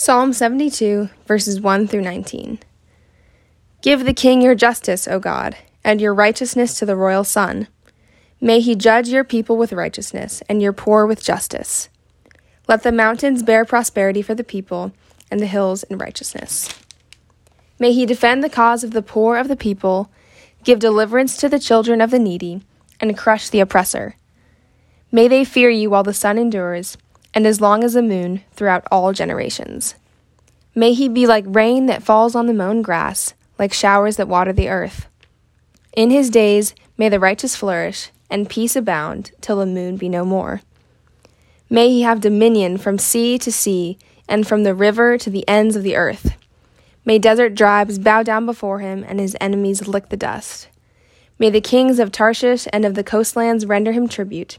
Psalm 72, verses 1 through 19. Give the king your justice, O God, and your righteousness to the royal son. May he judge your people with righteousness, and your poor with justice. Let the mountains bear prosperity for the people, and the hills in righteousness. May he defend the cause of the poor of the people, give deliverance to the children of the needy, and crush the oppressor. May they fear you while the sun endures and as long as the moon throughout all generations. May he be like rain that falls on the mown grass, like showers that water the earth. In his days may the righteous flourish, and peace abound till the moon be no more. May he have dominion from sea to sea, and from the river to the ends of the earth. May desert tribes bow down before him, and his enemies lick the dust. May the kings of Tarshish and of the coastlands render him tribute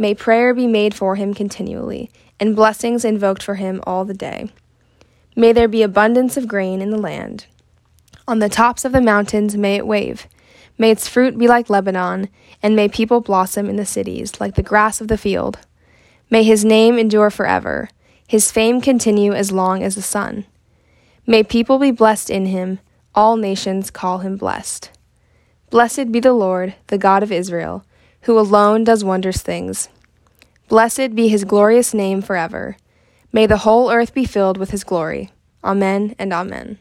May prayer be made for him continually, and blessings invoked for him all the day. May there be abundance of grain in the land. On the tops of the mountains may it wave. May its fruit be like Lebanon, and may people blossom in the cities like the grass of the field. May his name endure forever, his fame continue as long as the sun. May people be blessed in him, all nations call him blessed. Blessed be the Lord, the God of Israel, who alone does wondrous things. Blessed be his glorious name forever. May the whole earth be filled with his glory. Amen and amen.